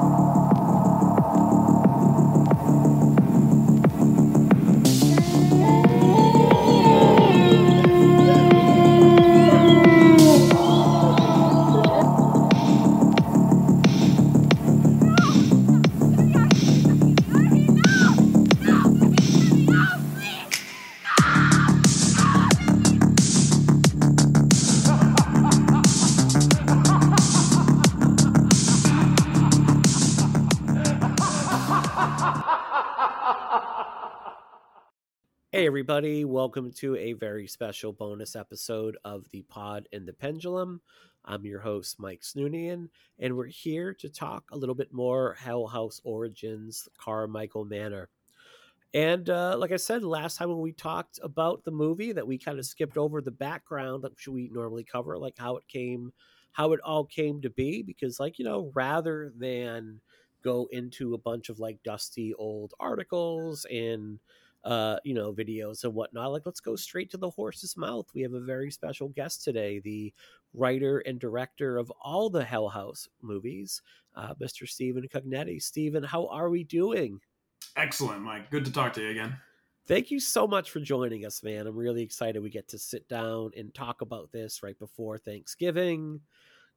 Hey, everybody, welcome to a very special bonus episode of the Pod and the Pendulum. I'm your host, Mike Snoonian, and we're here to talk a little bit more Hell House Origins, Carmichael Manor. And uh, like I said last time when we talked about the movie, that we kind of skipped over the background, which we normally cover, like how it came, how it all came to be, because, like, you know, rather than go into a bunch of like dusty old articles and uh, you know, videos and whatnot. Like, let's go straight to the horse's mouth. We have a very special guest today, the writer and director of all the Hell House movies, uh, Mr. Stephen Cognetti. Stephen, how are we doing? Excellent, Mike. Good to talk to you again. Thank you so much for joining us, man. I'm really excited we get to sit down and talk about this right before Thanksgiving.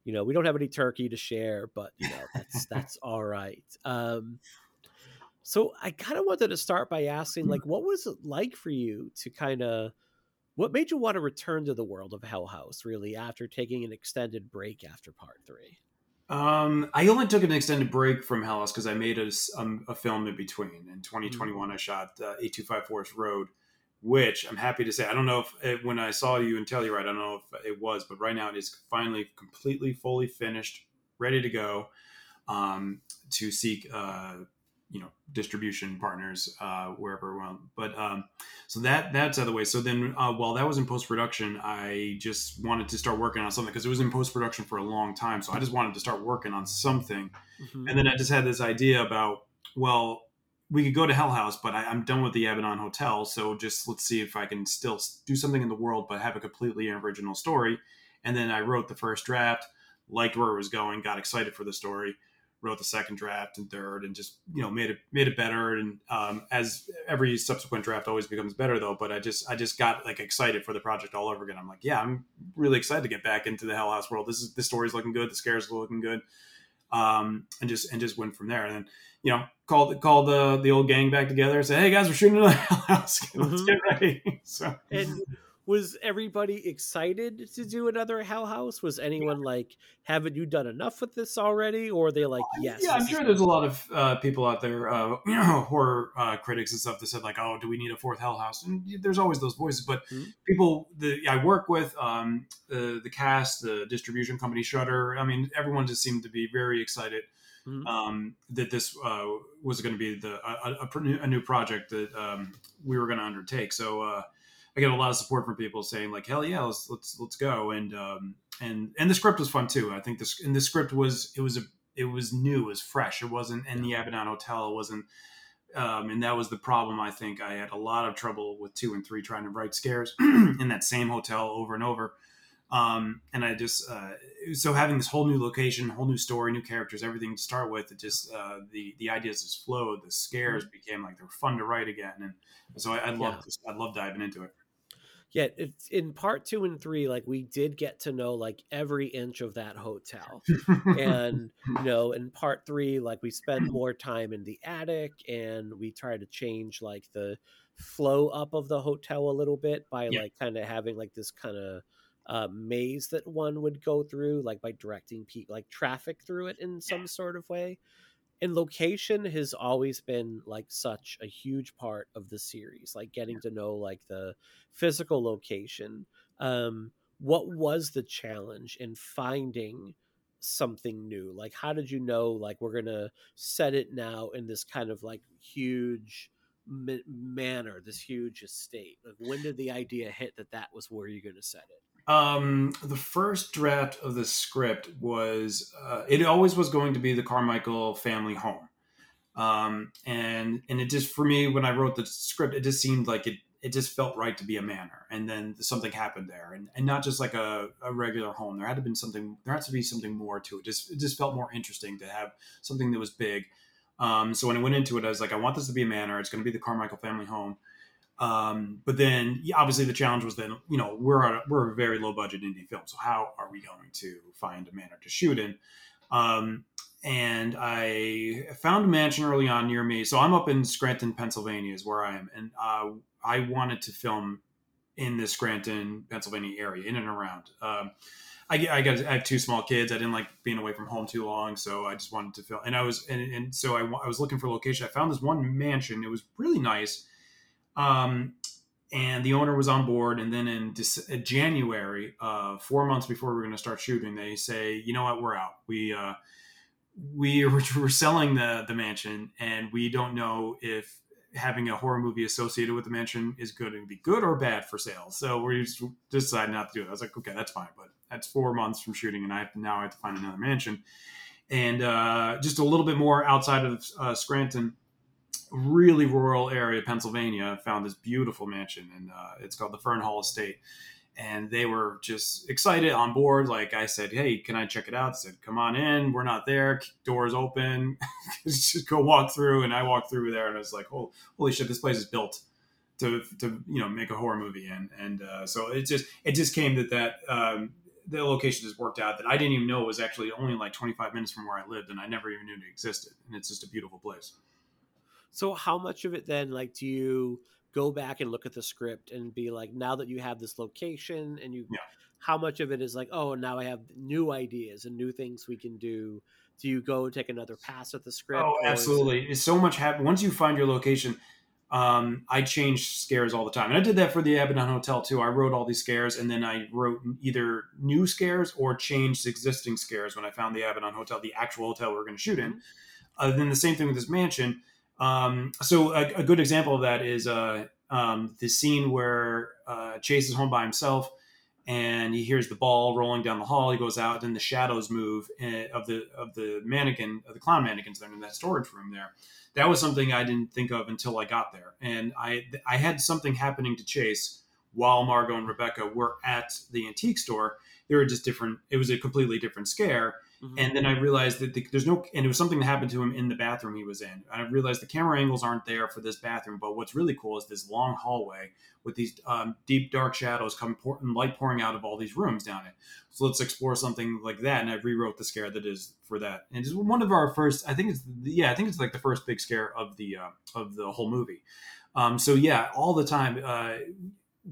You know, we don't have any turkey to share, but you know, that's that's all right. Um, so I kind of wanted to start by asking, like, what was it like for you to kind of, what made you want to return to the world of Hell House, really, after taking an extended break after part three? Um, I only took an extended break from Hell House because I made a, um, a, film in between. In 2021, mm-hmm. I shot uh, 8254 Forest Road, which I'm happy to say, I don't know if it, when I saw you in Telluride, I don't know if it was, but right now it is finally completely, fully finished, ready to go um, to seek uh, you know distribution partners uh, wherever well but um, so that that's out of the way. So then uh, while that was in post-production i just wanted to start working on something because it was in post-production for a long time. So i just wanted to start working on something. Mm-hmm. and then i just had this idea about well we could go to hell house but I, am done with the abaddon hotel. So just let's see if i can still do something in the world but have a completely original story. And then i wrote the first draft liked where it was going got excited for the story wrote the second draft and third and just you know made it made it better. And um, as every subsequent draft always becomes better though but i just i just got like excited for the project all over again. I'm like yeah i'm really excited to get back into the hell house world. This is the story's looking good. The scares are looking good. Um, and just and just went from there. And then you know called called the the old gang back together and said hey guys we're shooting another hell house let's mm-hmm. get ready. So and was everybody excited to do another Hell House? Was anyone like, haven't you done enough with this already? Or are they like, yes? Yeah, I'm sure there's a lot of uh, people out there, uh, you know, horror uh, critics and stuff that said like, oh, do we need a fourth Hell House? And there's always those voices, but mm-hmm. people that I work with, um, the the cast, the distribution company Shudder, I mean, everyone just seemed to be very excited. Mm-hmm. Um, that this uh, was going to be the a, a, a, new project that um, we were going to undertake. So uh, I get a lot of support from people saying like, hell yeah, let's let's let's go. And um, and and the script was fun too. I think this and the script was it was a it was new, it was fresh. It wasn't in the Abaddon Hotel. It wasn't. Um, and that was the problem. I think I had a lot of trouble with two and three trying to write scares in that same hotel over and over. Um, and I just uh, so having this whole new location, whole new story, new characters, everything to start with. It just uh, the the ideas just flowed. The scares mm-hmm. became like they were fun to write again, and so I, I love yeah. I love diving into it yeah it's in part two and three like we did get to know like every inch of that hotel and you know in part three like we spend more time in the attic and we try to change like the flow up of the hotel a little bit by yeah. like kind of having like this kind of uh, maze that one would go through like by directing people like traffic through it in some yeah. sort of way and location has always been like such a huge part of the series like getting to know like the physical location um what was the challenge in finding something new? Like how did you know like we're gonna set it now in this kind of like huge manner, this huge estate? Like when did the idea hit that that was where you're gonna set it um, the first draft of the script was uh, it always was going to be the Carmichael family home, um, and and it just for me when I wrote the script, it just seemed like it it just felt right to be a manor. And then something happened there, and, and not just like a, a regular home. There had to been something. There had to be something more to it. Just it just felt more interesting to have something that was big. Um, so when I went into it, I was like, I want this to be a manor. It's going to be the Carmichael family home. Um, but then obviously the challenge was then, you know, we're a, we're a very low budget indie film. So how are we going to find a manor to shoot in? Um, and I found a mansion early on near me. So I'm up in Scranton, Pennsylvania, is where I am, and uh, I wanted to film in the Scranton, Pennsylvania area, in and around. Um, I, I got I have two small kids. I didn't like being away from home too long, so I just wanted to film. And I was and, and so I, I was looking for a location. I found this one mansion. It was really nice, um, and the owner was on board. And then in, in January, uh, four months before we're going to start shooting, they say, "You know what? We're out. We." Uh, we were, we're selling the the mansion, and we don't know if having a horror movie associated with the mansion is going to be good or bad for sales. So we just decided not to do it. I was like, okay, that's fine, but that's four months from shooting, and I have to, now I have to find another mansion, and uh, just a little bit more outside of uh, Scranton. Really rural area, of Pennsylvania. Found this beautiful mansion, and uh, it's called the Fern Hall Estate and they were just excited on board. Like I said, hey, can I check it out? Said, come on in. We're not there. Doors open. just go walk through. And I walked through there, and I was like, oh, holy shit, this place is built to to you know make a horror movie in. And uh, so it just it just came that that um, the location just worked out that I didn't even know it was actually only like 25 minutes from where I lived, and I never even knew it existed. And it's just a beautiful place. So how much of it then, like, do you? go back and look at the script and be like, now that you have this location and you, yeah. how much of it is like, oh, now I have new ideas and new things we can do. Do you go take another pass at the script? Oh, absolutely. It... It's so much happen once you find your location. Um, I change scares all the time, and I did that for the Abaddon Hotel too. I wrote all these scares, and then I wrote either new scares or changed existing scares when I found the Abaddon Hotel, the actual hotel we were going to shoot in. Mm-hmm. Uh, then the same thing with this mansion um, so a, a, good example of that is uh, um, the scene where uh, Chase is home by himself and he hears the ball rolling down the hall. He goes out, and the shadows move eh, of the of the mannequin, of the clown mannequins that are in that storage room there. That was something I didn't think of until I got there, and I I had something happening to Chase while Margot and Rebecca were at the antique store. They were just different. It was a completely different scare Mm-hmm. And then I realized that the, there's no, and it was something that happened to him in the bathroom he was in. I realized the camera angles aren't there for this bathroom, but what's really cool is this long hallway with these um, deep dark shadows coming pour, and light pouring out of all these rooms down it. So let's explore something like that. And I rewrote the scare that is for that. And it's one of our first, I think it's, yeah, I think it's like the first big scare of the, uh, of the whole movie. Um, so yeah, all the time, uh,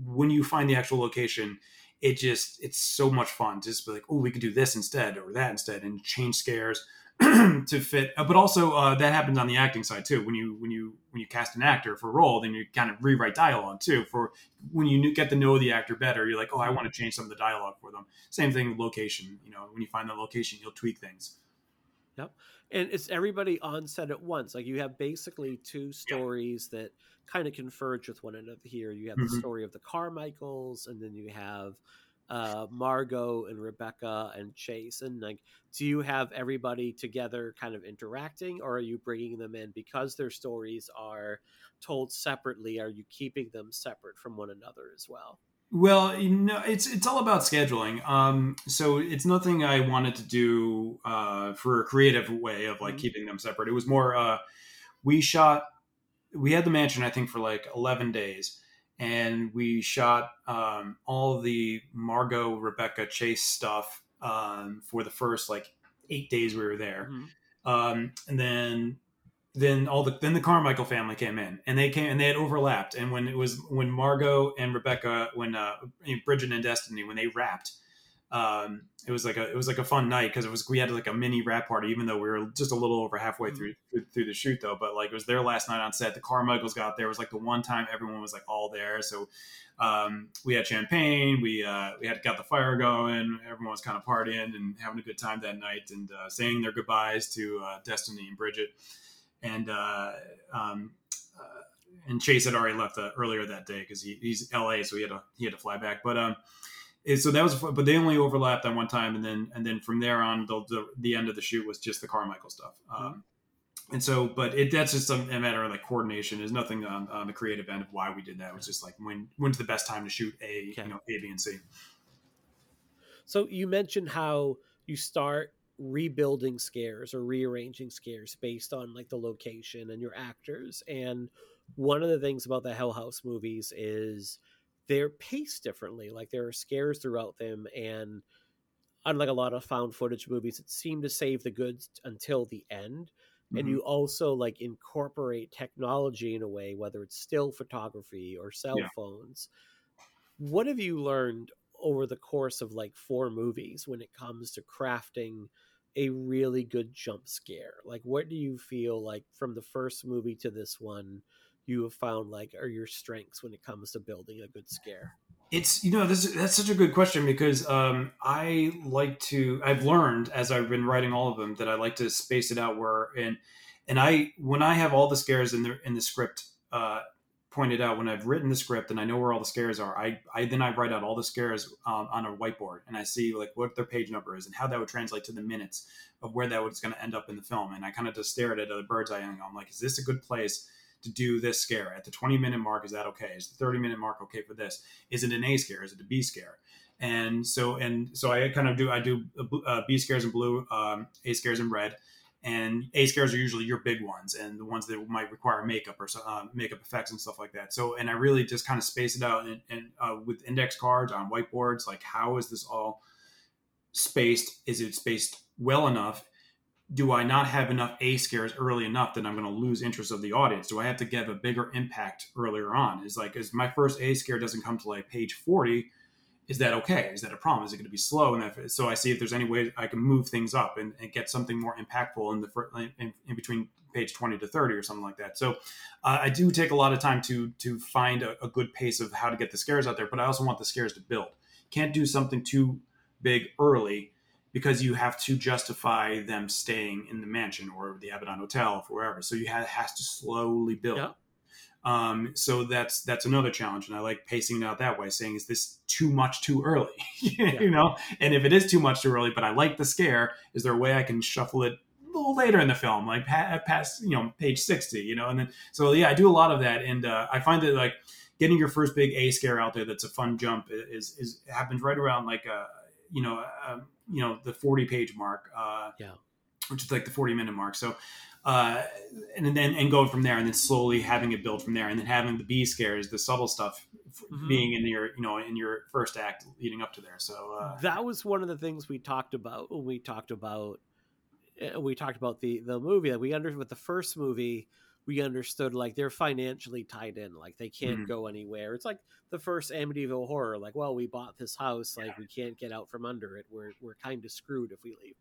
when you find the actual location, it just it's so much fun to just be like, oh, we could do this instead or that instead, and change scares to fit. Uh, but also uh, that happens on the acting side too. When you when you when you cast an actor for a role, then you kind of rewrite dialogue too. For when you get to know the actor better, you're like, oh, I want to change some of the dialogue for them. Same thing with location. You know, when you find the location, you'll tweak things. Yep. And it's everybody on set at once. Like you have basically two stories that kind of converge with one another here. You have mm-hmm. the story of the Carmichaels, and then you have uh, Margot and Rebecca and Chase. And like, do you have everybody together kind of interacting, or are you bringing them in because their stories are told separately? Are you keeping them separate from one another as well? Well, you know, it's it's all about scheduling. Um, so it's nothing I wanted to do uh, for a creative way of like mm-hmm. keeping them separate. It was more uh, we shot we had the mansion I think for like eleven days, and we shot um, all the Margot Rebecca Chase stuff um, for the first like eight days we were there, mm-hmm. um, and then then all the then the Carmichael family came in and they came and they had overlapped. And when it was when Margot and Rebecca, when uh, Bridget and Destiny, when they wrapped, um, it was like a it was like a fun night because it was we had like a mini wrap party, even though we were just a little over halfway through, through through the shoot though. But like it was their last night on set. The Carmichaels got there. It was like the one time everyone was like all there. So um, we had champagne. We uh, we had got the fire going. Everyone was kind of partying and having a good time that night and uh, saying their goodbyes to uh, Destiny and Bridget and uh, um, uh, and Chase had already left uh, earlier that day because he, he's LA, so he had to he had to fly back. But um, so that was but they only overlapped on one time, and then and then from there on, the the, the end of the shoot was just the Carmichael stuff. Um, and so, but it that's just a, a matter of like coordination. There's nothing on, on, the creative end of why we did that. It was just like when when's the best time to shoot a okay. you know A, B, and C. So you mentioned how you start rebuilding scares or rearranging scares based on like the location and your actors. And one of the things about the Hell House movies is they're paced differently. Like there are scares throughout them, and unlike a lot of found footage movies, it seem to save the goods until the end. Mm-hmm. And you also like incorporate technology in a way, whether it's still photography or cell yeah. phones. What have you learned over the course of like four movies when it comes to crafting a really good jump scare? Like, what do you feel like from the first movie to this one? You have found like are your strengths when it comes to building a good scare. It's you know this that's such a good question because um, I like to I've learned as I've been writing all of them that I like to space it out where and and I when I have all the scares in the in the script uh, pointed out when I've written the script and I know where all the scares are I, I then I write out all the scares um, on a whiteboard and I see like what their page number is and how that would translate to the minutes of where that was going to end up in the film and I kind of just stare at it at a bird's eye and I'm like is this a good place to do this scare. At the 20 minute mark is that okay? Is the 30 minute mark okay for this? Is it an a scare? Is it a b scare? And so and so i kind of do i do uh, b scares in blue um, a scares in red and a scares are usually your big ones and the ones that might require makeup or uh, makeup effects and stuff like that. So and i really just kind of space it out and, and uh, with index cards on whiteboards like how is this all spaced? Is it spaced well enough do I not have enough A scares early enough that I'm going to lose interest of the audience? Do I have to give a bigger impact earlier on? Is like, is my first A scare doesn't come to like page 40? Is that okay? Is that a problem? Is it going to be slow? And if, so I see if there's any way I can move things up and, and get something more impactful in the in, in, between page 20 to 30 or something like that. So uh, I do take a lot of time to to find a, a good pace of how to get the scares out there, but I also want the scares to build. Can't do something too big early because you have to justify them staying in the mansion or the Abaddon Hotel or wherever. So you have has to slowly build. Yeah. Um, so that's that's another challenge, and I like pacing it out that way, saying, "Is this too much too early?" yeah. You know, and if it is too much too early, but I like the scare, is there a way I can shuffle it a little later in the film, like past you know page sixty? You know, and then so yeah, I do a lot of that, and uh, I find that like getting your first big A scare out there that's a fun jump is is happens right around like a uh, you know. Um, you know the 40 page mark uh, yeah. which is like the 40 minute mark. So uh, and then and going from there and then slowly having it build from there and then having the b scares the subtle stuff mm-hmm. being in your you know in your first act leading up to there. So uh, that was one of the things we talked about when we talked about eh, we talked about the the movie. That we understood with the first movie we understood like they're financially tied in like they can't mm-hmm. go anywhere. It's like the first amityville horror like well we bought this house like yeah. we can't get out from under it. We're, we're kind of screwed if we leave.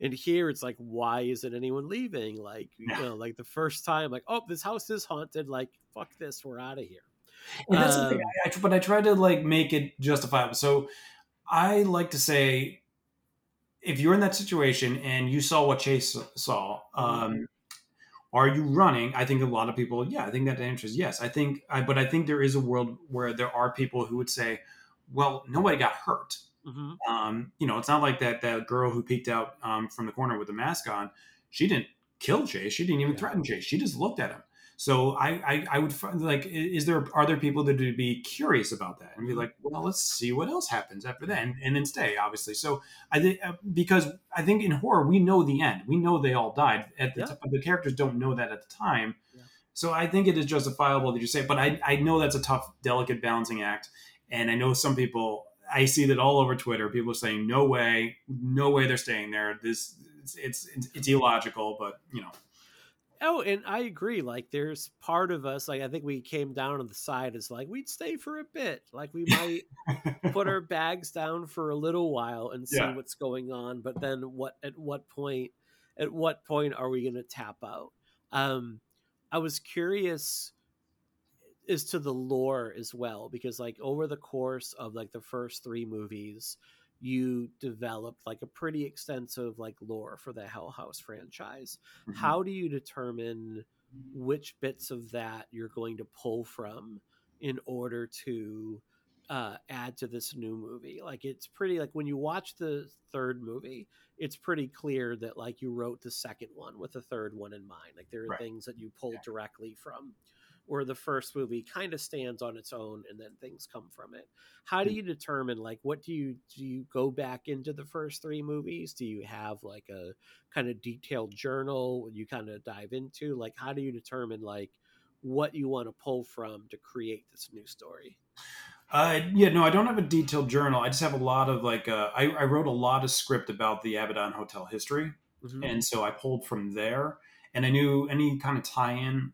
And here it's like why isn't anyone leaving? Like you know like the first time like oh this house is haunted. Like fuck this we're out of here. And that's um, the thing. Um, I, I, but i try to like make it justifiable. So i like to say if you're in that situation and you saw what chase saw mm-hmm. um, are you running? I think a lot of people, yeah, I think that answer is yes. I think, I, but I think there is a world where there are people who would say, well, nobody got hurt. Mm-hmm. Um, you know, it's not like that that girl who peeked out um, from the corner with the mask on. She didn't kill Chase. She didn't even yeah. threaten Chase. She just looked at him. So I, I, I would find like, is there are there people that would be curious about that and be like, well, let's see what else happens after that, and, and then stay, obviously. So I think uh, because I think in horror we know the end, we know they all died. At the yeah. the characters don't know that at the time. Yeah. So I think it is justifiable that you say, but I, I know that's a tough, delicate balancing act, and I know some people. I see that all over Twitter. People are saying, "No way, no way, they're staying there. This, it's, it's, it's illogical." But you know, Oh, and I agree. Like, there's part of us, like, I think we came down on the side as like, we'd stay for a bit. Like, we might put our bags down for a little while and see yeah. what's going on. But then, what, at what point, at what point are we going to tap out? Um, I was curious as to the lore as well, because, like, over the course of like the first three movies, you developed like a pretty extensive like lore for the Hell House franchise. Mm-hmm. How do you determine which bits of that you're going to pull from in order to uh, add to this new movie? Like it's pretty like when you watch the third movie, it's pretty clear that like you wrote the second one with the third one in mind. Like there are Right. things that you pulled Yeah. directly from where the first movie kind of stands on its own and then things come from it. How do Mm. you determine like what do you do you go back into the first three movies? Do you have like a kind of detailed journal you kind of dive into? Like how do you determine like what you want to pull from to create this new story? Uh, yeah, no, I don't have a detailed journal. I just have a lot of like, uh, I, I wrote a lot of script about the Abaddon Hotel history. Mhm. and so I pulled from there. And I knew any kind of tie-in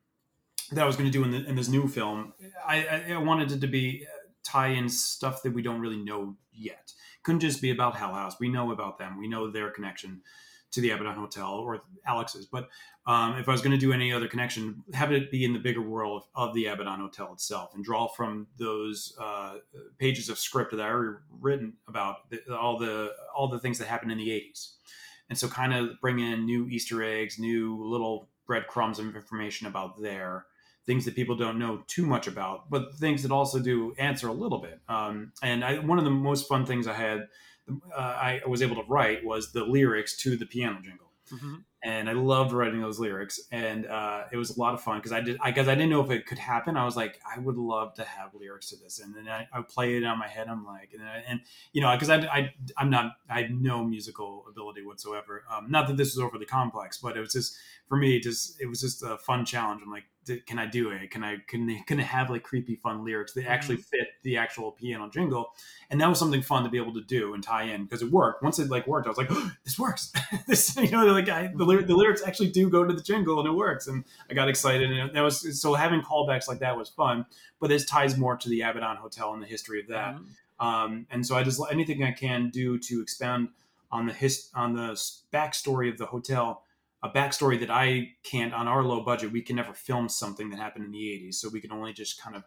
that I was going to do in, the, in this new film, I, I, I wanted it to be uh, tie-in stuff that we don't really know yet. Couldn't just be about Hell House. We know about them. We know their connection to the Abaddon Hotel or Alex's. But um, if I was going to do any other connection, have it be in the bigger world of, of the Abaddon Hotel itself, and draw from those uh, pages of script that I already written about the, all the all the things that happened in the '80s and so kind of bring in new Easter eggs, new little breadcrumbs of information about there, things that people don't know too much about, but things that also do answer a little bit. Um, and I, one of the most fun things I had, uh, I was able to write was the lyrics to the piano jingle. Mhm. And I loved writing those lyrics, and uh, it was a lot of fun because I did because I, didn't know if it could happen. I was like, I would love to have lyrics to this, and then I, I play it on my head. I'm like, and, I, and you know, because I, I I'm not I have no musical ability whatsoever. Um, not that this is overly complex, but it was just for me, just it was just a fun challenge. I'm like, "D- can I do it? Can I can can I have like creepy fun lyrics that actually fit the actual piano jingle? And that was something fun to be able to do and tie in because it worked. Once it like worked, I was like, oh, this works. this you know like I, the the lyrics actually do go to the jingle and it works. And I got excited and that was so having callbacks like that was fun. But this ties more to the Abaddon Hotel and the history of that. Mhm. Um, and so I just anything I can do to expand on the his on the backstory of the hotel, a backstory that I can't on our low budget. We can never film something that happened in the '80s, so we can only just kind of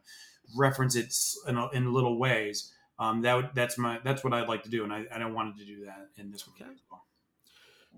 reference it in, a- in little ways. Um, that that's my that's what I'd like to do, and I, and I wanted to do that in this one Okay. as well.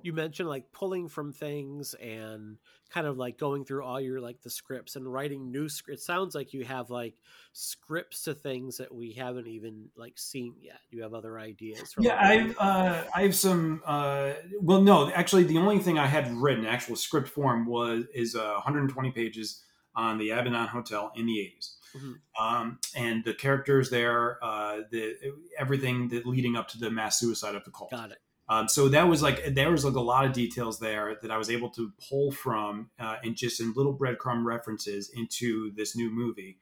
You mentioned like pulling from things and kind of like going through all your like the scripts and writing new scripts. It sounds like you have like scripts to things that we haven't even like seen yet. You have other ideas. from, Yeah, I've uh, I have some. Uh, well, no, actually, the only thing I had written, actual script form, was is uh, 120 pages on the Abaddon Hotel in the 80s, Mhm. um, and the characters there, uh, the everything that leading up to the mass suicide of the cult. got it. Um, so that was like there was like a lot of details there that I was able to pull from uh, and just in little breadcrumb references into this new movie,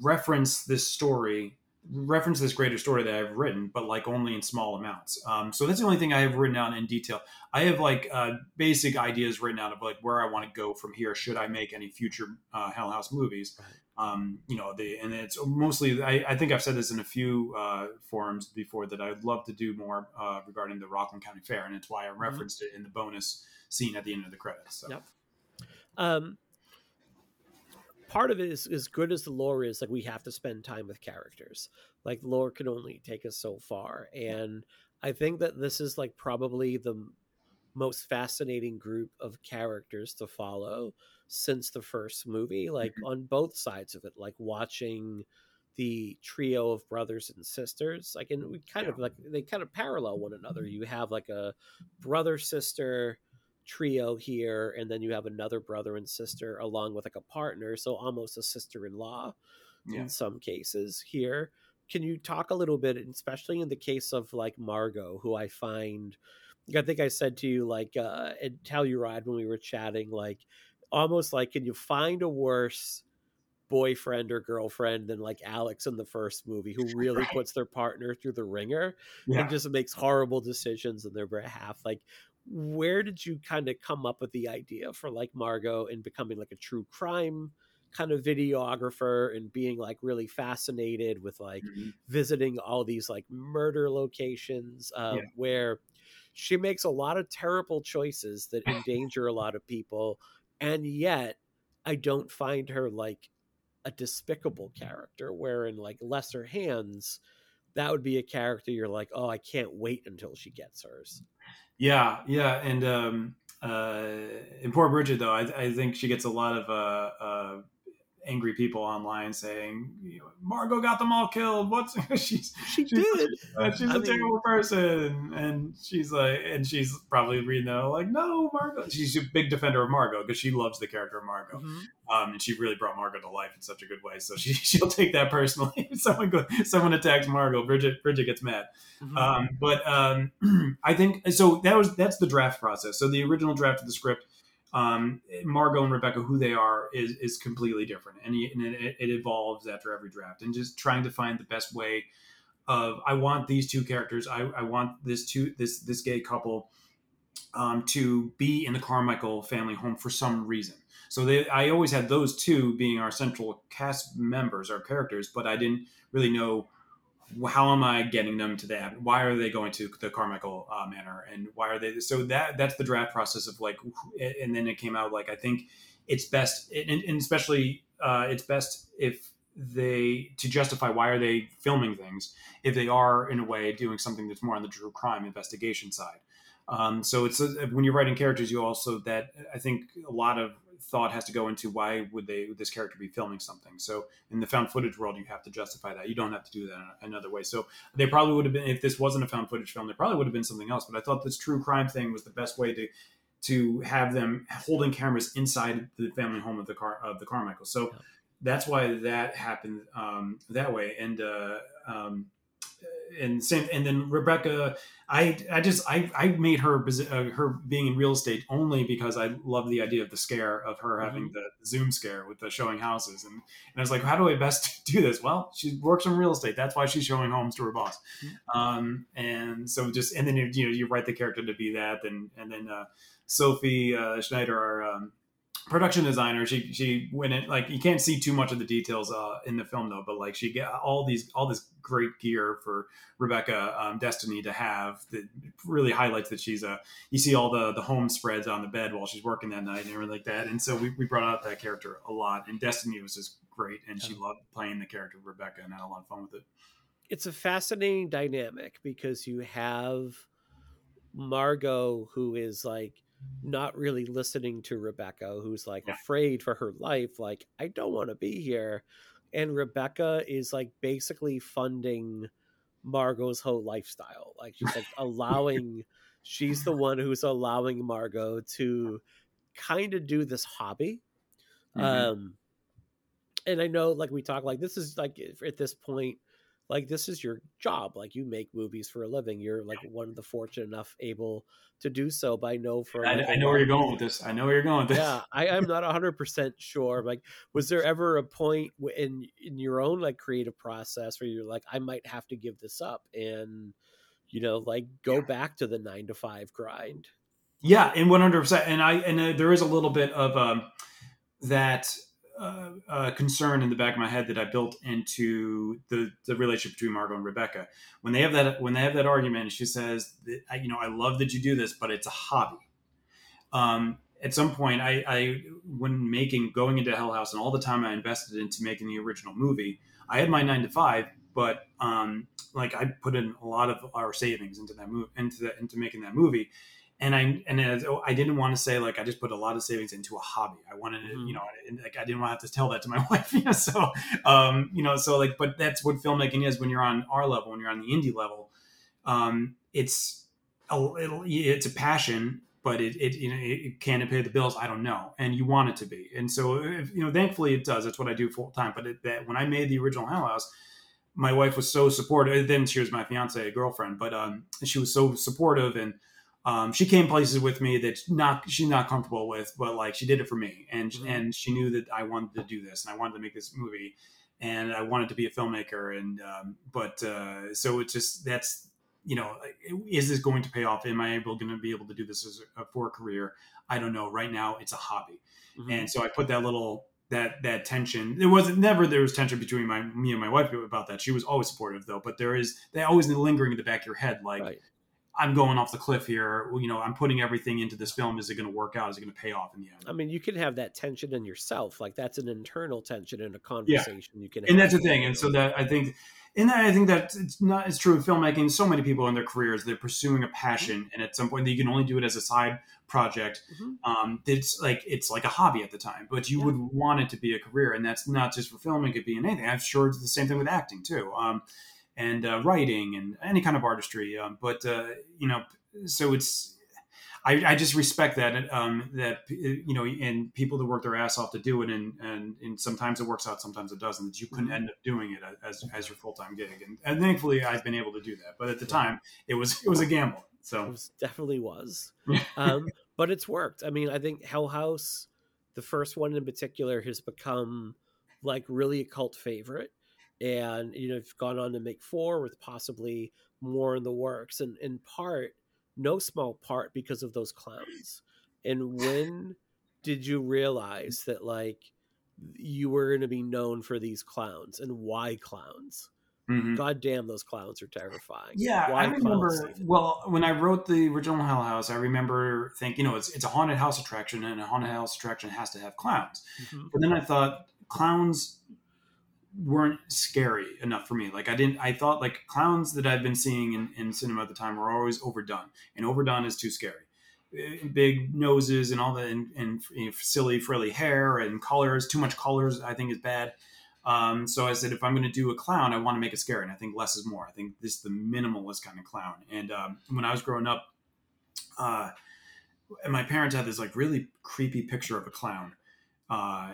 reference this story, reference this greater story that I've written, but like only in small amounts. Um, so that's the only thing I have written down in detail. I have like uh, basic ideas written out of like where I want to go from here. Should I make any future uh, Hell House movies? Um, you know, the and it's mostly. I, I think I've said this in a few uh, forums before that I'd love to do more uh, regarding the Rockland County Fair, and it's why I referenced it in the bonus scene at the end of the credits. So. Yep. Um, part of it is as good as the lore is like we have to spend time with characters like lore can only take us so far and i think that this is like probably the most fascinating group of characters to follow since the first movie like on both sides of it like watching the trio of brothers and sisters like and we kind of like they kind of parallel one another. You have like a brother sister trio here and then you have another brother and sister along with like a partner so almost a sister-in-law Yeah. in some cases here. Can you talk a little bit especially in the case of like margot who i find i think i said to you like uh in telluride when we were chatting like almost like can you find a worse boyfriend or girlfriend than like alex in the first movie who really Right. puts their partner through the ringer Yeah. and just makes horrible decisions in their behalf. Like, where did you kind of come up with the idea for like Margot and becoming like a true crime kind of videographer and being like really fascinated with like Mhm. visiting all these like murder locations uh, Yeah. where she makes a lot of terrible choices that endanger a lot of people and yet i don't find her like a despicable character where in like lesser hands that would be a character you're like oh i can't wait until she gets hers. Yeah, yeah, and um, uh, in Poor Bridget though, I, I think she gets a lot of uh, uh, angry people online saying you know, Margot got them all killed. What's she's she she's, did. Uh, she's a mean, terrible person, and she's like, and she's probably reading that like, no, Margot. She's a big defender of Margot because she loves the character of Margot, mm-hmm. um, and she really brought Margot to life in such a good way. So she she'll take that personally. if someone go, someone attacks Margot, Bridget Bridget gets mad. Mm-hmm. Um, but um, I think so. That was that's the draft process. So the original draft of the script um, Margot and Rebecca, who they are, is is completely different, and, and it, it, evolves after every draft. And just trying to find the best way of I want these two characters, I, I want this two this this gay couple um, to be in the Carmichael family home for some reason. So they, I always had those two being our central cast members, our characters, but I didn't really know how am I getting them to that? Why are they going to the Carmichael uh, Manor, and why are they? So that that's the draft process of like, and then it came out like I think it's best, and, and especially uh, it's best if they to justify why are they filming things if they are in a way doing something that's more on the true crime investigation side. Um, so it's when you're writing characters, you also that I think a lot of thought has to go into why would they would this character be filming something. So in the found footage world, you have to justify that. You don't have to do that another way. So they probably would have been if this wasn't a found footage film, there probably would have been something else. But I thought this true crime thing was the best way to to have them holding cameras inside the family home of the car of the Carmichael. So yeah. that's why that happened um, that way. And uh, um, and same and then Rebecca I I just I I made her uh, her being in real estate only because I love the idea of the scare of her having mm-hmm. the zoom scare with the showing houses and and I was like how do I best do this well she works in real estate that's why she's showing homes to her boss mm-hmm. um, and so just and then you, you know you write the character to be that and and then uh, Sophie uh, Schneider our um, production designer she she went in like you can't see too much of the details uh, in the film though but like she got all these all this great gear for rebecca um, destiny to have that really highlights that she's a you see all the the home spreads on the bed while she's working that night and everything like that. And so we, we brought out that character a lot and destiny was just great and she loved playing the character of rebecca and had a lot of fun with it. It's a fascinating dynamic because you have margot who is like not really listening to Rebecca, who's like yeah. afraid for her life, like, I don't want to be here. And Rebecca is like basically funding Margot's whole lifestyle. Like she's like allowing she's the one who's allowing Margot to kind of do this hobby. Mm-hmm. Um and I know like we talk like this is like at this point like this is your job like you make movies for a living you're like one of the fortunate enough able to do so but i know for i, I know where you're going with this i know where you're going with this. Yeah i am not 100% sure like was there ever a point in in your own like creative process where you're like i might have to give this up and you know like go yeah. back to the nine to five grind? Yeah and 100% and i and uh, there is a little bit of um that uh, uh, concern in the back of my head that I built into the, the relationship between Margot and Rebecca. When they have that when they have that argument, she says, "You know, I love that you do this, but it's a hobby." Um, at some point, I, I when making going into Hell House and all the time I invested into making the original movie, I had my nine to five, but um, like I put in a lot of our savings into that move into that into making that movie and I and as, oh, I didn't want to say like I just put a lot of savings into a hobby. I wanted to, mm-hmm. you know, like I didn't want to have to tell that to my wife. You know, so um, you know, so like, but that's what filmmaking is when you're on our level, when you're on the indie level. Um, it's a it's a passion, but it, it you know it, can it pay the bills? I don't know, and you want it to be, and so if, you know, thankfully it does. That's what I do full time. But it, that when I made the original Hell House, my wife was so supportive. Then she was my fiance, girlfriend, but um, she was so supportive and um, she came places with me that not she's not comfortable with, but like she did it for me, and mm-hmm. and she knew that I wanted to do this, and I wanted to make this movie, and I wanted to be a filmmaker, and um, but uh, so it's just that's you know, is this going to pay off? Am I able going to be able to do this as a, for a career? I don't know. Right now, it's a hobby, mm-hmm. and so I put that little that that tension. There wasn't never there was tension between my me and my wife about that. She was always supportive though, but there is they always lingering in the back of your head like. Right I'm going off the cliff here. You know, I'm putting everything into this film. Is it going to work out? Is it going to pay off in the end? I mean, you can have that tension in yourself. Like that's an internal tension in a conversation yeah. you can. And that's the thing. And so that I think, and that, I think that it's not as true in filmmaking. So many people in their careers they're pursuing a passion, mm-hmm. and at some point you can only do it as a side project. Mm-hmm. Um, it's like it's like a hobby at the time, but you yeah. would want it to be a career, and that's not just for film. It could be in anything. I'm sure it's the same thing with acting too. Um, and uh, writing and any kind of artistry. Um, but uh, you know, so it's I, I just respect that um, that you know, and people that work their ass off to do it, and and, and sometimes it works out, sometimes it doesn't. That you couldn't mm-hmm. end up doing it as as your full time gig, and, and thankfully I've been able to do that. But at the time, it was it was a gamble. So it was, definitely was, um, but it's worked. I mean, I think Hell House, the first one in particular, has become like really a cult favorite and you know you've gone on to make four with possibly more in the works and in part no small part because of those clowns. And when did you realize that like you were going to be known for these clowns and why clowns? Mm-hmm. god damn those clowns are terrifying. Yeah why i remember well when i wrote the original hell house i remember thinking you know it's, it's a haunted house attraction and a haunted house attraction has to have clowns. Mm-hmm. but then i thought clowns weren't scary enough for me. Like I didn't, I thought like clowns that I've been seeing in, in cinema at the time were always overdone, and overdone is too scary. Eh, big noses and all the and, and you know, silly frilly hair and colors. Too much colors, I think, is bad. Um, so I said, if I'm going to do a clown, I want to make it scary, and I think less is more. I think this is the minimalist kind of clown. And um, when I was growing up, uh, my parents had this like really creepy picture of a clown. Uh,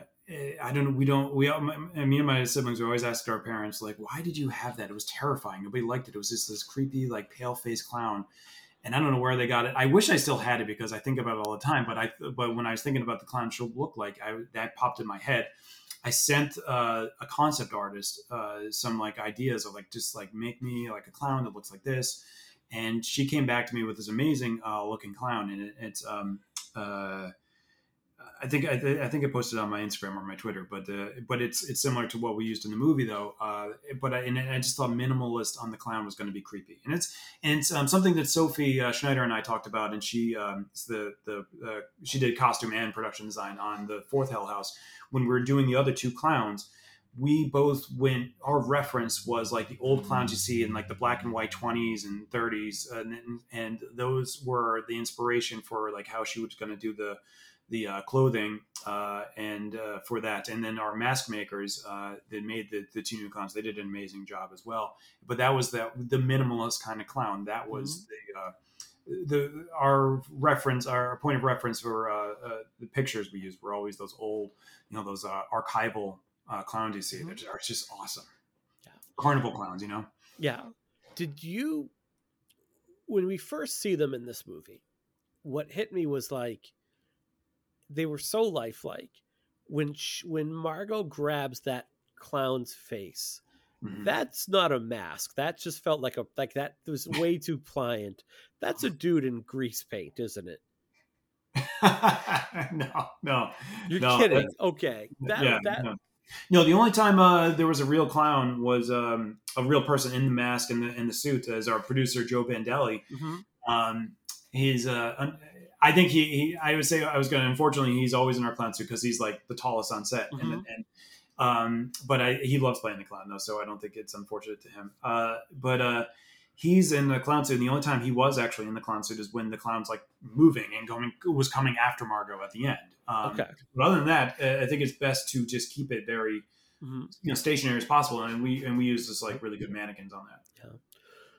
I don't know. We don't. We all, me and my siblings we always asked our parents like, "Why did you have that? It was terrifying. Nobody liked it. It was just this creepy, like pale faced clown." And I don't know where they got it. I wish I still had it because I think about it all the time. But I, but when I was thinking about the clown should look like, I that popped in my head. I sent uh, a concept artist uh, some like ideas of like just like make me like a clown that looks like this, and she came back to me with this amazing uh, looking clown, and it, it's um, uh, I think I, I, think I posted on my Instagram or my Twitter, but uh, but it's it's similar to what we used in the movie though. Uh, but I, and I just thought minimalist on the clown was going to be creepy, and it's and it's um, something that Sophie uh, Schneider and I talked about, and she um, the the uh, she did costume and production design on the fourth Hell House when we were doing the other two clowns. We both went. Our reference was like the old clowns you see in like the black and white twenties and thirties, and, and those were the inspiration for like how she was going to do the the uh, clothing uh, and uh, for that. And then our mask makers uh, that made the, the two new clowns, they did an amazing job as well. But that was the, the minimalist kind of clown. That was mm-hmm. the, uh, the our reference, our point of reference for uh, the pictures we used were always those old, you know, those archival clowns you see. Mm-hmm. That are just awesome. Yeah. Carnival clowns, you know? Yeah. Did you, when we first see them in this movie, what hit me was like, they were so lifelike. When she, when Margot grabs that clown's face, mm-hmm. that's not a mask. That just felt like a like that was way too pliant. That's a dude in grease paint, isn't it? no, no, you're no, kidding. Okay, that, yeah, that... No. no. the only time uh, there was a real clown was um, a real person in the mask and the in the suit, as our producer Joe Bandelli. Mm-hmm. Um, he's uh, I think he, he, I would say I was going to, unfortunately, he's always in our clown suit because he's like the tallest on set. Mm-hmm. And, and, um, but I, he loves playing the clown though. So I don't think it's unfortunate to him. Uh, but, uh, he's in the clown suit. And the only time he was actually in the clown suit is when the clown's like moving and going, was coming after Margot at the end. Um, okay. But other than that, I think it's best to just keep it very, mm-hmm. you know, stationary as possible. And we, and we use this like really good mannequins on that. Yeah.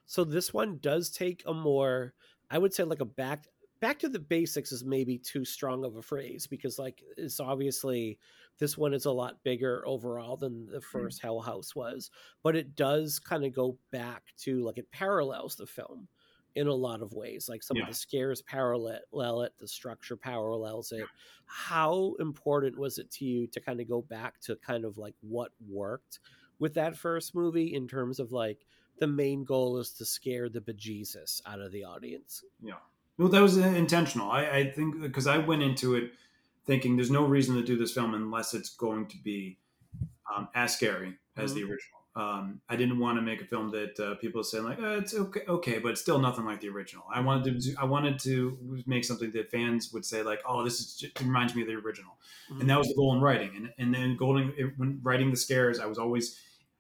So this one does take a more, I would say like a back back to the basics is maybe too strong of a phrase because like it's obviously this one is a lot bigger overall than the 1st mm. hell house was but it does kind of go back to like it parallels the film in a lot of ways like some yeah. of the scares parallel it the structure parallels it how important was it to you to kind of go back to kind of like what worked with that first movie in terms of like the main goal is to scare the bejesus out of the audience yeah well, that was intentional. I, I think because I went into it thinking there's no reason to do this film unless it's going to be um, as scary as mm-hmm. the original. Um, I didn't want to make a film that uh, people say like oh, it's okay, okay, but it's still nothing like the original. I wanted to I wanted to make something that fans would say like, oh, this is just, reminds me of the original, mm-hmm. and that was the goal in writing. And and then Golden when writing the scares, I was always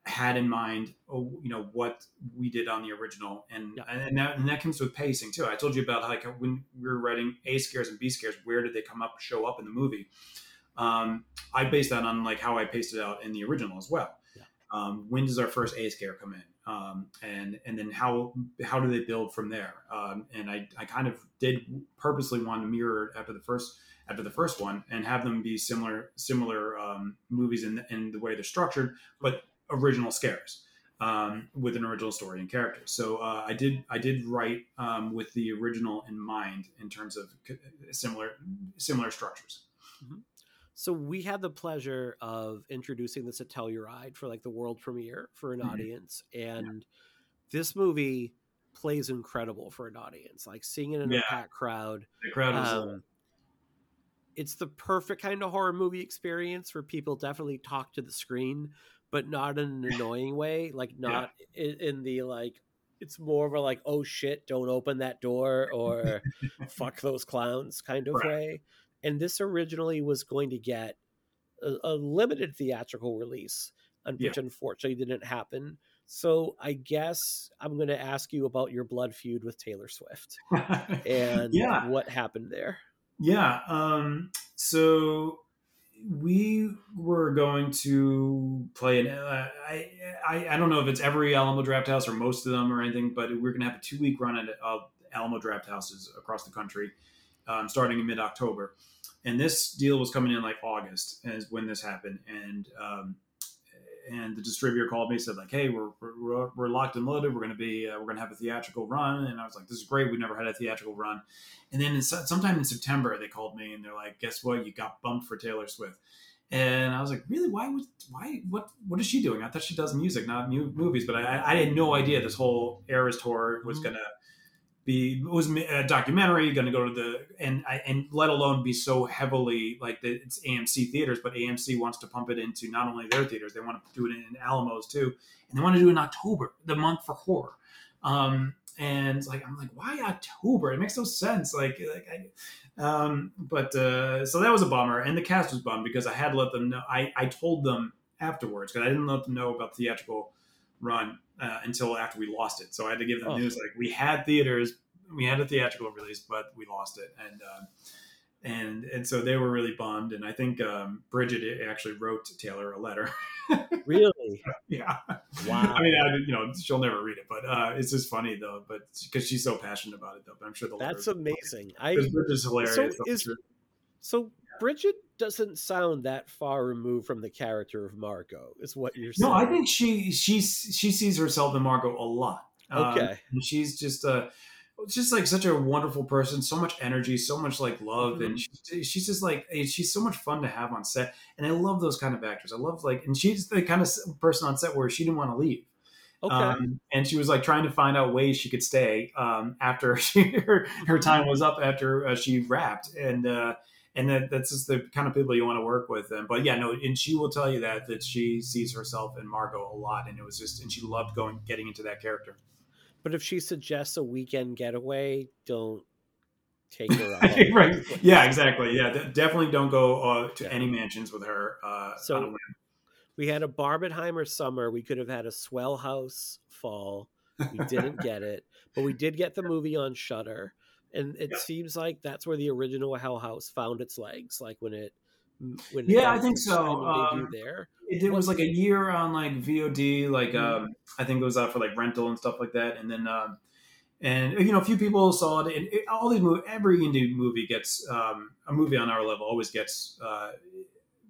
had in mind, oh, you know, what we did on the original, and yeah. and that and that comes with pacing too. I told you about like when we were writing A scares and B scares, where did they come up, show up in the movie? Um, I based that on like how I paced it out in the original as well. Yeah. Um, when does our first A scare come in? Um, and and then how how do they build from there? Um, and I, I kind of did purposely want to mirror after the first after the first one and have them be similar similar um, movies in in the way they're structured, but original scares um, with an original story and characters. So uh, I did I did write um, with the original in mind in terms of similar similar structures. Mm-hmm. So we had the pleasure of introducing this at Telluride for like the world premiere for an mm-hmm. audience, and yeah. this movie plays incredible for an audience. Like seeing it in yeah. a packed crowd. The crowd is. Um, it's the perfect kind of horror movie experience where people definitely talk to the screen, but not in an annoying way. Like not yeah. in, in, the like. It's more of a like, oh shit, don't open that door or fuck those clowns kind of right. way. And this originally was going to get a, a limited theatrical release, which yeah. unfortunately didn't happen. So I guess I'm going to ask you about your blood feud with Taylor Swift and yeah. what happened there. Yeah. Um, so we were going to play an. Uh, I, I I don't know if it's every Alamo Drafthouse or most of them or anything, but we're going to have a two week run at uh, Alamo Drafthouses across the country, um, starting in mid October. And this deal was coming in like August, as when this happened, and um, and the distributor called me said like hey we're, we're, we're locked and loaded. We're going to be uh, we're going to have a theatrical run. And i was like this is great. We never had a theatrical run. And then in, sometime in september they called me and they're like guess what? You got bumped for taylor swift. And i was like really? Why would why what what is she doing? I thought she does music not new movies. But i i had no idea this whole eras tour was mm-hmm. going to be was a documentary going to go to the and and let alone be so heavily like the, it's AMC theaters, but AMC wants to pump it into not only their theaters, they want to do it in Alamos too, and they want to do it in October, the month for horror. Um, and like I'm like, why October? It makes no sense. Like, like I, um, but uh, so that was a bummer, and the cast was bummed because I had to let them know. I I told them afterwards because I didn't let them know about theatrical run uh, until after we lost it. So I had to give them oh. news like we had theaters, we had a theatrical release, but we lost it, and uh, and and so they were really bummed. And I think um, Bridget actually wrote Taylor a letter. really? yeah. Wow. I mean, I, you know, she'll never read it, but uh, it's just funny though. But because she's so passionate about it, though. But I'm sure the that's amazing. I Bridget's hilarious. So, is, so Bridget doesn't sound that far removed from the character of Margot. Is what you're saying? No, I think she she she sees herself in Margot a lot. Um, okay, um, and she's just a just like such a wonderful person, so much energy, so much like love, mm-hmm. and she, she's just like she's so much fun to have on set. And I love those kind of actors. I love like, and she's the kind of person on set where she didn't want to leave. Okay. Um, and she was like trying to find out ways she could stay um, after she, her, her time was up after uh, she wrapped. And uh, and that, that's just the kind of people you want to work with. And but yeah, no, and she will tell you that that she sees herself in Margot a lot, and it was just and she loved going getting into that character. But if she suggests a weekend getaway, don't take her out. right? Yeah, exactly. Yeah, definitely don't go uh, to yeah. any mansions with her. Uh, so we had a Barbenheimer summer. We could have had a Swell House fall. We didn't get it, but we did get the movie on Shudder and it yeah. seems like that's where the original Hell House found its legs. Like when it, when yeah, I think so. Um, there, it, it was like a year on like VOD. Like mm-hmm. um, I think it was out for like rental and stuff like that. And then, um, and you know, a few people saw it. And it, all these movies, every indie movie gets um, a movie on our level always gets uh,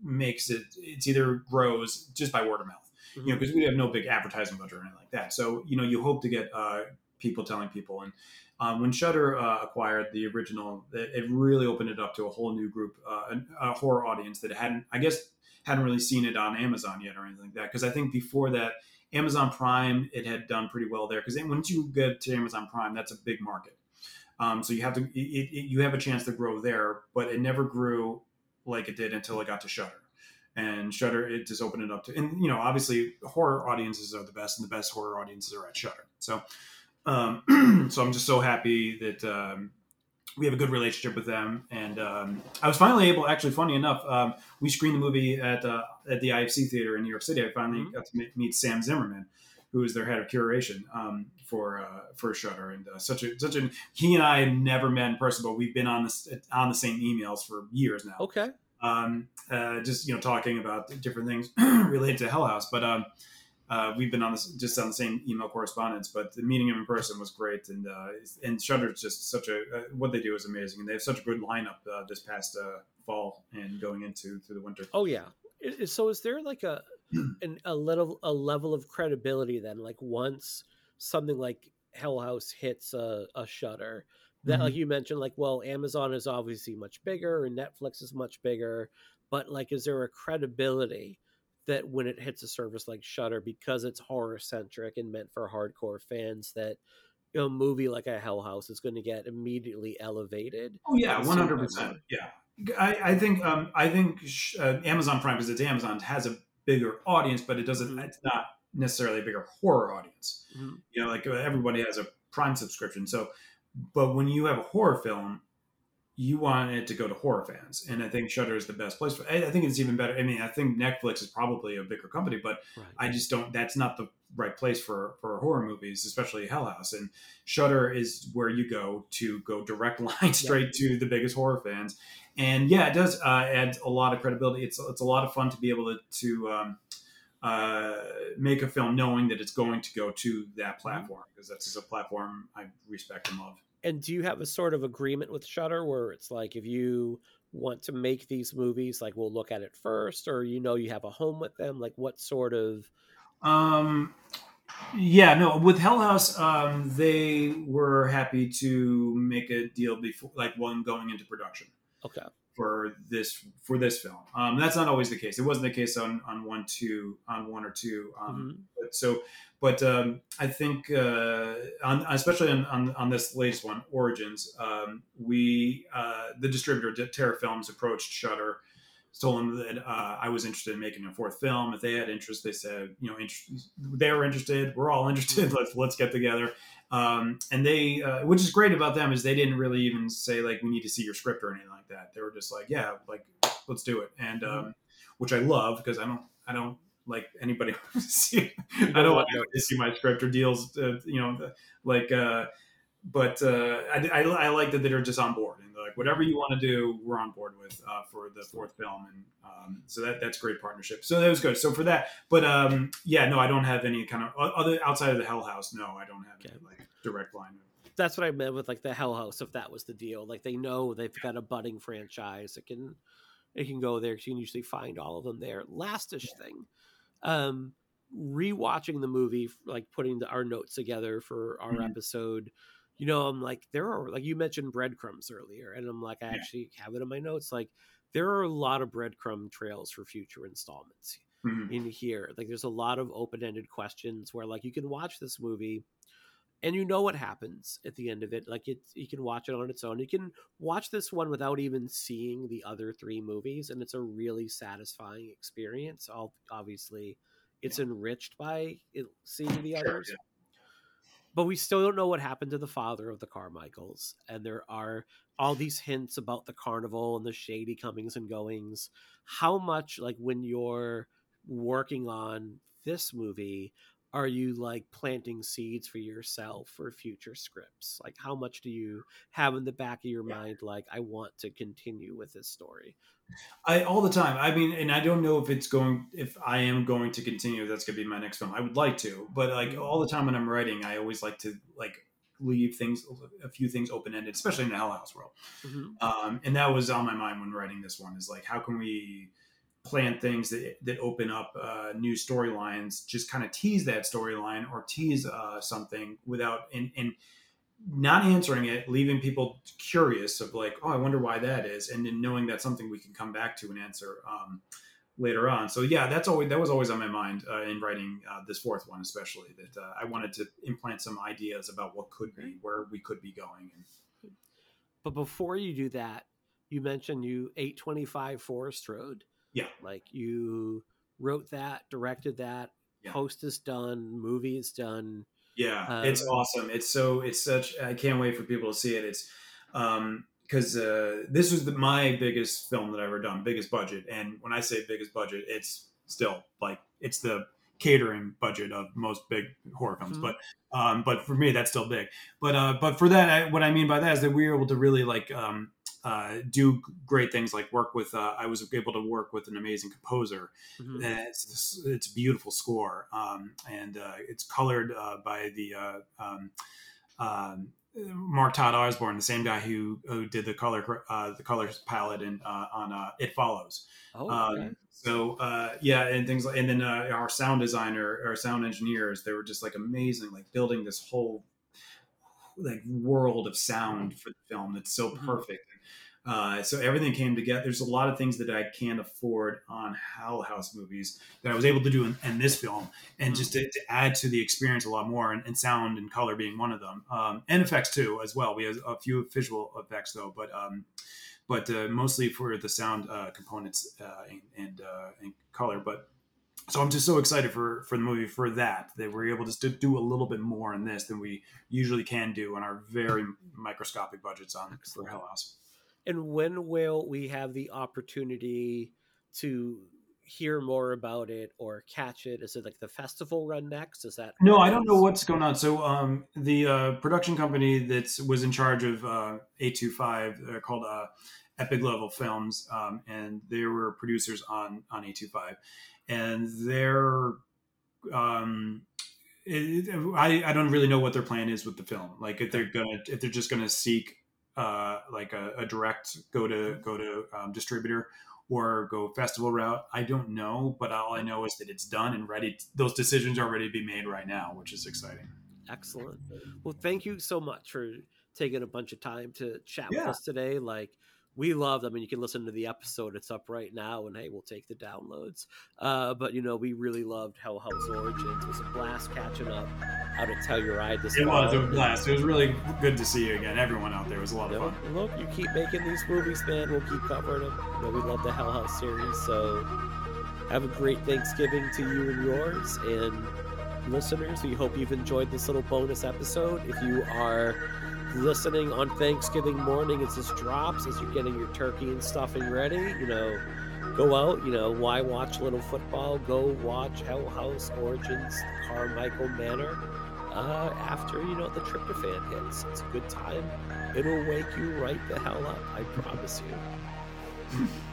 makes it. It's either grows just by word of mouth. Mm-hmm. You know, because we have no big advertising budget or anything like that. So you know, you hope to get uh, people telling people and um, when Shudder uh, acquired the original, it, it, really opened it up to a whole new group, uh, a, a, horror audience that hadn't, I guess, hadn't really seen it on Amazon yet or anything like that. Because I think before that, Amazon Prime, it had done pretty well there. Because once you get to Amazon Prime, that's a big market. Um, so you have to, it, it, you have a chance to grow there, but it never grew like it did until it got to Shudder. and Shudder it just opened it up to, and you know, obviously horror audiences are the best, and the best horror audiences are at Shudder. So, um, so I'm just so happy that um, we have a good relationship with them. And um, I was finally able, actually, funny enough, um, we screened the movie at uh, at the IFC theater in New York City. I finally mm-hmm. got to meet Sam Zimmerman, who is their head of curation um, for uh, for Shudder, and uh, such a such a he and I have never met in person, but we've been on this on the same emails for years now. Okay. Um, uh, just you know, talking about different things related to Hell House, but um, uh, we've been on this just on the same email correspondence, but the meeting him in person was great, and uh, and Shudder's just such a uh, what they do is amazing, and they have such a good lineup uh, this past uh, fall and going into through the winter. Oh yeah, so is there like a an, a little a level of credibility then, like once something like Hell House hits a, a Shudder, that mm-hmm. like you mentioned, like well, Amazon is obviously much bigger and Netflix is much bigger, but like, is there a credibility? That when it hits a service like Shudder, because it's horror centric and meant for hardcore fans, that a movie like a Hell House is going to get immediately elevated. Oh yeah, one hundred percent. Yeah, I, I, think um, I think uh, Amazon Prime because it's Amazon has a bigger audience, but it doesn't. Mm-hmm. It's not necessarily a bigger horror audience. Mm-hmm. You know, like uh, everybody has a Prime subscription, so. But when you have a horror film, you want it to go to horror fans, and I think Shudder is the best place for. I think it's even better. I mean, I think Netflix is probably a bigger company, but right. I just don't. That's not the right place for for horror movies, especially Hell House. And Shudder is where you go to go direct line straight yeah. to the biggest horror fans. And yeah, it does uh, add a lot of credibility. It's it's a lot of fun to be able to to um, uh, make a film knowing that it's going to go to that mm-hmm. platform because that's just a platform I respect and love and do you have a sort of agreement with Shudder where it's like if you want to make these movies, like we'll look at it first, or you know you have a home with them? Like what sort of? Um, yeah, no. With Hell House, um, they were happy to make a deal before, like one going into production. Okay. For this for this film, um, that's not always the case. It wasn't the case on on one two on one or two. Um, mm-hmm. but so but um, I think, uh, on, especially on, on, on, this latest one, Origins, um, we uh, the distributor Terror Films approached Shudder, told them that uh, I was interested in making a fourth film. If they had interest, they said, you know, they were interested. We're all interested. Let's let's get together. Um, and they, uh, which is great about them, is they didn't really even say like we need to see your script or anything like that. They were just like, yeah, like let's do it. And mm-hmm. um, which I love because I don't I don't like anybody see. I don't want to see my script or deals, uh, you know, like. But uh, I, I, I, like that they're just on board and like whatever you want to do, we're on board with uh, for the fourth film, and um, so that that's great partnership. So that was good. So for that, but um, yeah, no, I don't have any kind of other outside of the Hell House. No, I don't have okay. any like direct line. That's what I meant with like the Hell House. If that was the deal, like they know they've got a budding franchise, it can it can go there. You can usually find all of them there. Lastish yeah. thing um rewatching the movie like putting the, our notes together for our mm-hmm. episode you know i'm like there are like you mentioned breadcrumbs earlier and i'm like i yeah. actually have it in my notes like there are a lot of breadcrumb trails for future installments mm-hmm. in here like there's a lot of open-ended questions where like you can watch this movie and you know what happens at the end of it like it you can watch it on its own you can watch this one without even seeing the other three movies and it's a really satisfying experience obviously it's yeah. enriched by it, seeing the others yeah. But we still don't know what happened to the father of the carmichaels and there are all these hints about the carnival and the shady comings and goings. How much like when you're working on this movie are you like planting seeds for yourself for future scripts like how much do you have in the back of your yeah. mind like i want to continue with this story i all the time i mean and i don't know if it's going if i am going to continue that's going to be my next film i would like to but like mm-hmm. all the time when i'm writing i always like to like leave things a few things open ended especially in the hell house world mm-hmm. um, and that was on my mind when writing this one is like how can we plant things that, that open up uh, new storylines, just kind of tease that storyline or tease uh, something without and, and not answering it, leaving people curious of like, oh, I wonder why that is, and then knowing that's something we can come back to and answer um, later on. So yeah, that's always that was always on my mind uh, in writing uh, this fourth one, especially that uh, I wanted to implant some ideas about what could be, where we could be going. But before you do that, you mentioned you 825 Forest Road Yeah. Like you wrote that, directed that, Yeah. post is done, movie is done. Yeah, it's awesome. It's so it's such. I can't wait for people to see it. It's um because uh, this was the, my biggest film that I've ever done, biggest budget. And when I say biggest budget, it's still like it's the catering budget of most big horror films. Mhm. But um, but for me, that's still big. But uh, but for that, I, what I mean by that is that we were able to really like um, uh, do great things, like work with. Uh, I was able to work with an amazing composer Mhm. it's it's a beautiful score, um, and uh, it's colored uh, by the uh, um, um, Mark Todd Osborne, the same guy who who did the color uh, the colors palette in, uh, on uh, It Follows. Oh, Um, okay. so uh, yeah, and things like, and then uh, our sound designer, our sound engineers, they were just like amazing, like building this whole like world of sound for the film that's so Mhm. perfect. Uh, so everything came together. There's a lot of things that I can't afford on Hell House movies that I was able to do in, in this film, and just to, to add to the experience a lot more, and, and sound and color being one of them, um, and effects too as well. We have a few visual effects though, but um, but uh, mostly for the sound uh, components uh, and and, uh, and color. But so I'm just so excited for for the movie for that that we're able to do a little bit more in this than we usually can do on our very microscopic budgets on for Hell House. And when will we have the opportunity to hear more about it or catch it? Is it like the festival run next? Is that No, I don't know what's going on. So um, the uh, production company that was in charge of uh, 825, they're called uh, Epic Level Films, um, and they were producers on on 825, and they're um, it, I, I don't really know what their plan is with the film. Like if they're gonna if they're just gonna seek uh, like a, a direct go to go to um, distributor or go festival route. I don't know, but all I know is that it's done and ready. Those decisions are ready to be made right now, which is exciting. Excellent. Well, thank you so much for taking a bunch of time to chat with us today. Like, we love, I mean, you can listen to the episode. It's up right now, and hey, we'll take the downloads. Uh, but, you know, we really loved Hell House Origins. It was a blast catching up how to tell your ride this It was a fall. blast. It was really good to see you again. Everyone out there was a lot of No, fun. look, you keep making these movies, man. We'll keep covering them. You know, we love the Hell House series. So have a great Thanksgiving to you and yours. And listeners, we hope you've enjoyed this little bonus episode. If you are listening on Thanksgiving morning as this drops, as you're getting your turkey and stuffing ready, you know, go out, you know, why watch little football? Go watch Hell House Origins, Carmichael Manor uh, after you know the tryptophan hits. It's a good time. It'll wake you right the hell up. I promise you.